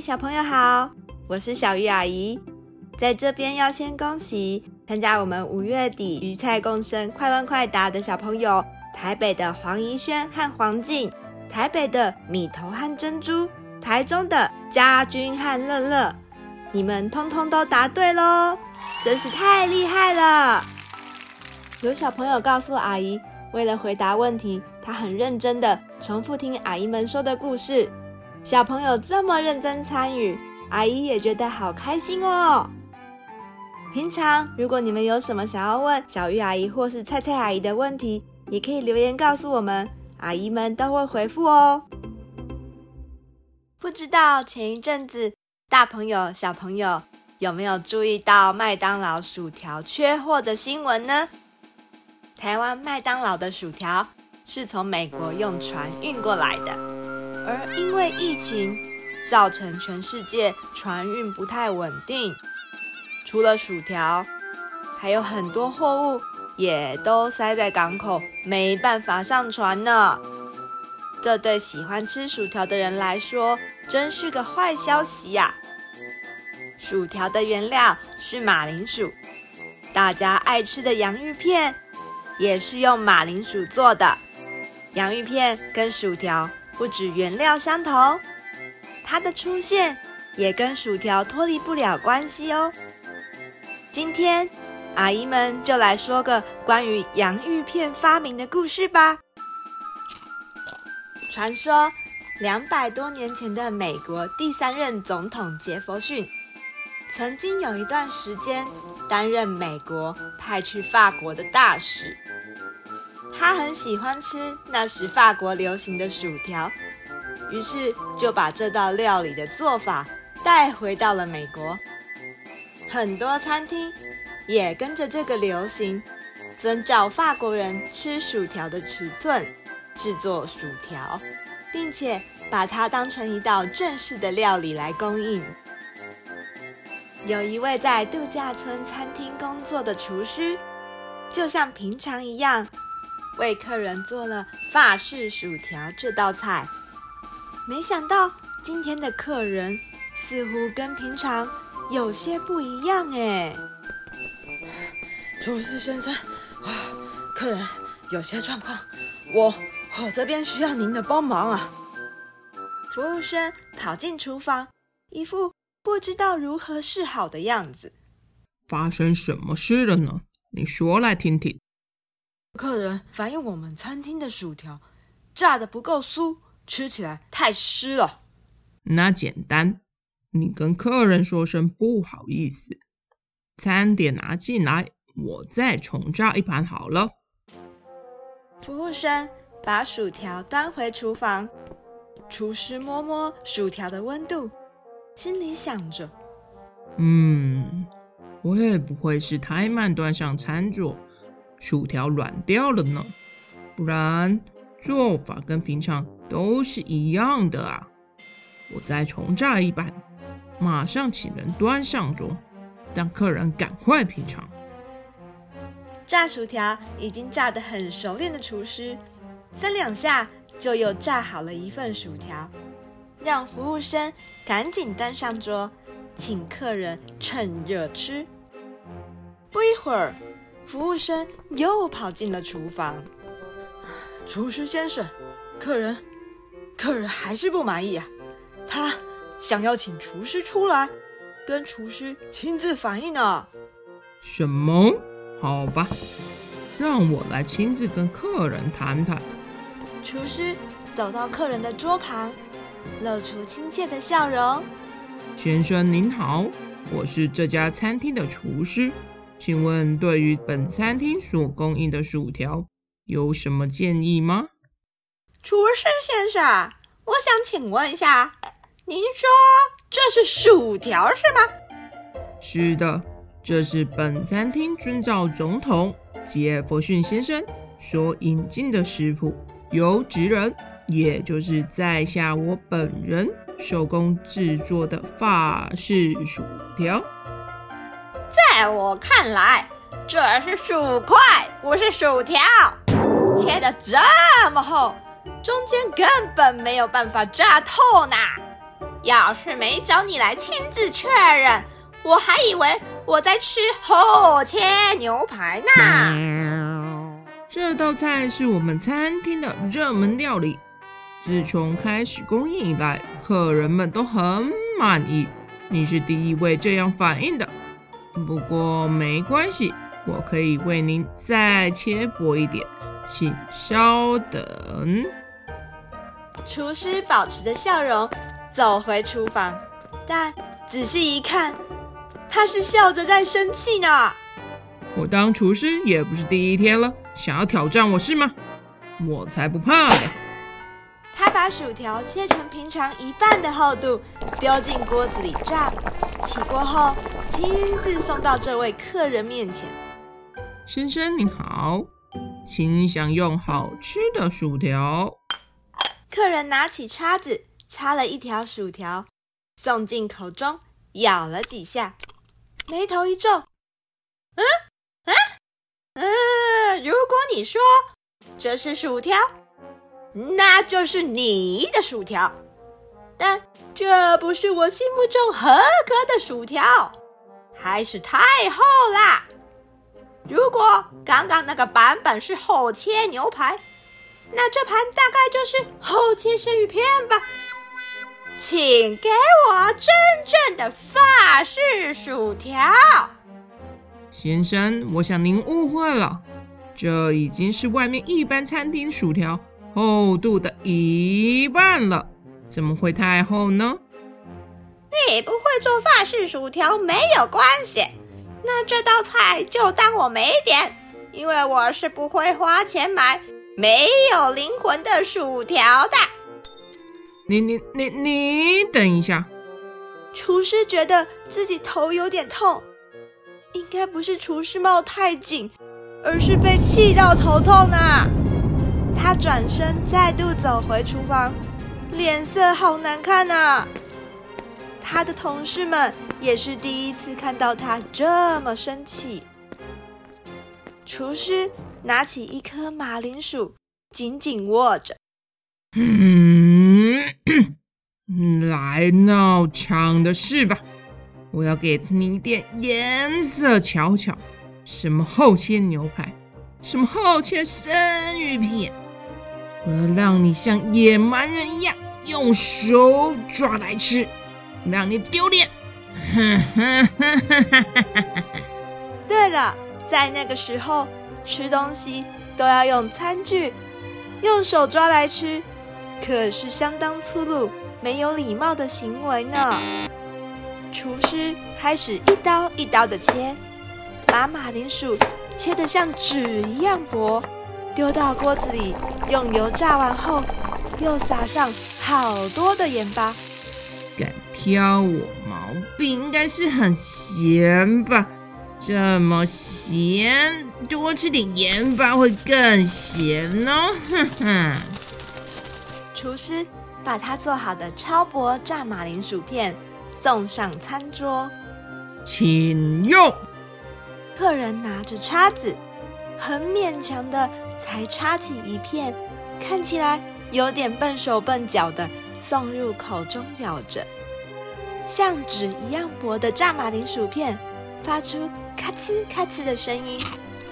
小朋友好，我是小鱼阿姨，在这边要先恭喜参加我们五月底鱼菜共生快问快答的小朋友，台北的黄怡萱和黄静，台北的米头和珍珠，台中的家军和乐乐，你们通通都答对喽，真是太厉害了！有小朋友告诉阿姨，为了回答问题，他很认真的重复听阿姨们说的故事。小朋友这么认真参与，阿姨也觉得好开心哦。平常如果你们有什么想要问小鱼阿姨或是菜菜阿姨的问题，也可以留言告诉我们，阿姨们都会回复哦。不知道前一阵子大朋友小朋友有没有注意到麦当劳薯条缺货的新闻呢？台湾麦当劳的薯条是从美国用船运过来的。而因为疫情，造成全世界船运不太稳定，除了薯条，还有很多货物也都塞在港口，没办法上船呢。这对喜欢吃薯条的人来说，真是个坏消息呀！薯条的原料是马铃薯，大家爱吃的洋芋片也是用马铃薯做的，洋芋片跟薯条。不止原料相同，它的出现也跟薯条脱离不了关系哦。今天阿姨们就来说个关于洋芋片发明的故事吧。传说两百多年前的美国第三任总统杰佛逊，曾经有一段时间担任美国派去法国的大使。他很喜欢吃那时法国流行的薯条，于是就把这道料理的做法带回到了美国。很多餐厅也跟着这个流行，遵照法国人吃薯条的尺寸制作薯条，并且把它当成一道正式的料理来供应。有一位在度假村餐厅工作的厨师，就像平常一样。为客人做了法式薯条这道菜，没想到今天的客人似乎跟平常有些不一样哎。厨师先生，啊，客人有些状况，我我这边需要您的帮忙啊。服务生跑进厨房，一副不知道如何是好的样子。发生什么事了呢？你说来听听。客人反映我们餐厅的薯条炸的不够酥，吃起来太湿了。那简单，你跟客人说声不好意思，餐点拿进来，我再重炸一盘好了。服务生把薯条端回厨房，厨师摸摸薯条的温度，心里想着：嗯，会不会是太慢端上餐桌？薯条软掉了呢，不然做法跟平常都是一样的啊！我再重炸一版，马上请人端上桌，让客人赶快品尝。炸薯条已经炸得很熟练的厨师，三两下就又炸好了一份薯条，让服务生赶紧端上桌，请客人趁热吃。不一会儿。服务生又跑进了厨房。厨师先生，客人，客人还是不满意啊。他想要请厨师出来，跟厨师亲自反映呢。什么？好吧，让我来亲自跟客人谈谈。厨师走到客人的桌旁，露出亲切的笑容。先生您好，我是这家餐厅的厨师。请问对于本餐厅所供应的薯条有什么建议吗？厨师先生，我想请问一下，您说这是薯条是吗？是的，这是本餐厅遵照总统杰弗逊先生所引进的食谱，由职人，也就是在下我本人手工制作的法式薯条。在我看来，这是薯块，不是薯条，切的这么厚。中间根本没有办法炸透呢！要是没找你来亲自确认，我还以为我在吃厚切牛排呢。这道菜是我们餐厅的热门料理，自从开始供应以来，客人们都很满意。你是第一位这样反应的，不过没关系，我可以为您再切薄一点，请稍等。厨师保持着笑容走回厨房，但仔细一看，他是笑着在生气呢。我当厨师也不是第一天了，想要挑战我是吗？我才不怕呢！他把薯条切成平常一半的厚度，丢进锅子里炸，起锅后亲自送到这位客人面前。先生您好，请享用好吃的薯条。客人拿起叉子，插了一条薯条，送进口中，咬了几下，眉头一皱：“嗯，嗯，嗯，如果你说这是薯条，那就是你的薯条，但这不是我心目中合格的薯条，还是太厚啦。如果刚刚那个版本是厚切牛排。”那这盘大概就是厚切生鱼片吧，请给我真正的法式薯条。先生，我想您误会了，这已经是外面一般餐厅薯条厚度的一半了，怎么会太厚呢？你不会做法式薯条没有关系，那这道菜就当我没点，因为我是不会花钱买。没有灵魂的薯条的。你你你你等一下。厨师觉得自己头有点痛，应该不是厨师帽太紧，而是被气到头痛呢。他转身再度走回厨房，脸色好难看呐。他的同事们也是第一次看到他这么生气。厨师。拿起一颗马铃薯，紧紧握着。嗯，来闹场的是吧？我要给你点颜色瞧瞧。什么厚切牛排，什么厚切生鱼片，我要让你像野蛮人一样用手抓来吃，让你丢脸。对了，在那个时候。吃东西都要用餐具，用手抓来吃，可是相当粗鲁、没有礼貌的行为呢。厨师开始一刀一刀的切，把马铃薯切得像纸一样薄，丢到锅子里，用油炸完后，又撒上好多的盐巴。敢挑我毛病，应该是很咸吧？这么咸。多吃点盐巴会更咸哦，哼哼。厨师把他做好的超薄炸马铃薯片送上餐桌，请用。客人拿着叉子，很勉强的才插起一片，看起来有点笨手笨脚的，送入口中咬着。像纸一样薄的炸马铃薯片，发出咔哧咔哧的声音。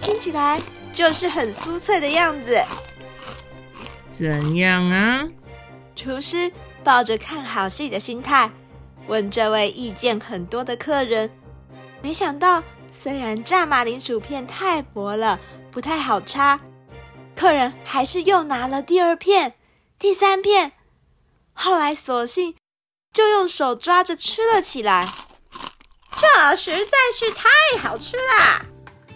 听起来就是很酥脆的样子，怎样啊？厨师抱着看好戏的心态问这位意见很多的客人。没想到，虽然炸马铃薯片太薄了，不太好插，客人还是又拿了第二片、第三片，后来索性就用手抓着吃了起来。这实在是太好吃啦！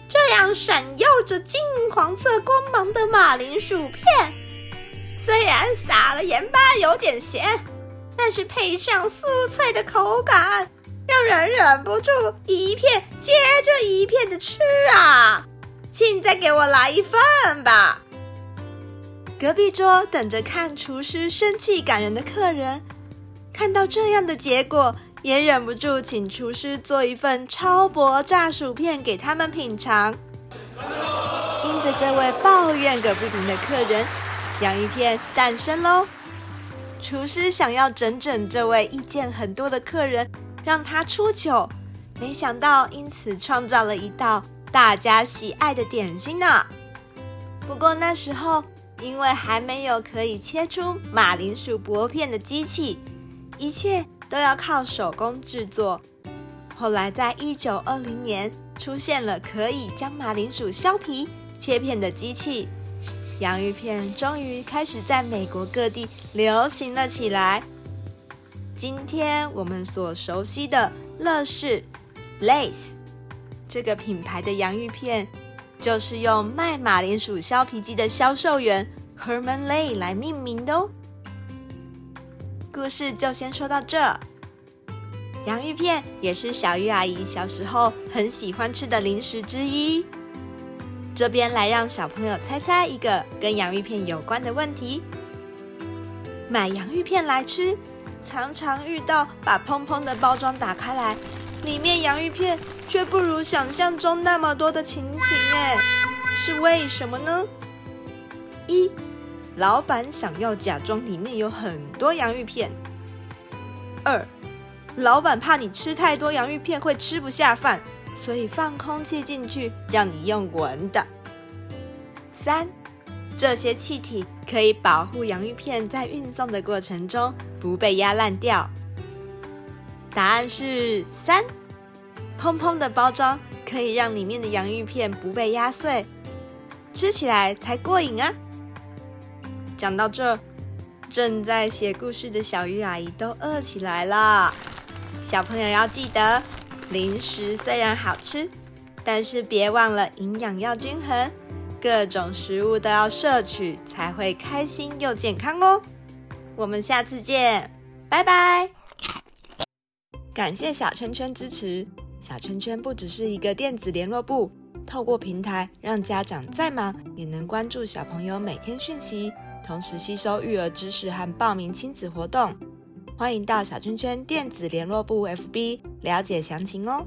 这样闪耀着金黄色光芒的马铃薯片，虽然撒了盐巴有点咸，但是配上酥脆的口感，让人忍不住一片接着一片的吃啊！请再给我来一份吧。隔壁桌等着看厨师生气赶人的客人，看到这样的结果，也忍不住请厨师做一份超薄炸薯片给他们品尝。因着这位抱怨个不停的客人，洋芋片诞生喽。厨师想要整整这位意见很多的客人，让他出糗，没想到因此创造了一道大家喜爱的点心呢。不过那时候因为还没有可以切出马铃薯薄片的机器，一切都要靠手工制作。后来在一九二零年出现了可以将马铃薯削皮。切片的机器，洋芋片终于开始在美国各地流行了起来。今天我们所熟悉的乐事 Lay's 这个品牌的洋芋片，就是用卖马铃薯削皮机的销售员 Herman Lay 来命名的哦。故事就先说到这。洋芋片也是小鱼阿姨小时候很喜欢吃的零食之一。这边来让小朋友猜猜一个跟洋芋片有关的问题。买洋芋片来吃，常常遇到把蓬蓬的包装打开来，里面洋芋片却不如想象中那么多的情形，哎，是为什么呢？一，老板想要假装里面有很多洋芋片。二，老板怕你吃太多洋芋片会吃不下饭。所以放空气进去，让你用闻的。三，这些气体可以保护洋芋片在运送的过程中不被压烂掉。答案是三，蓬蓬的包装可以让里面的洋芋片不被压碎，吃起来才过瘾啊！讲到这，正在写故事的小鱼阿姨都饿起来了。小朋友要记得。零食虽然好吃，但是别忘了营养要均衡，各种食物都要摄取，才会开心又健康哦。我们下次见，拜拜！感谢小圈圈支持。小圈圈不只是一个电子联络簿，透过平台让家长再忙也能关注小朋友每天讯息，同时吸收育儿知识和报名亲子活动。欢迎到小圈圈电子联络部 FB 了解详情哦。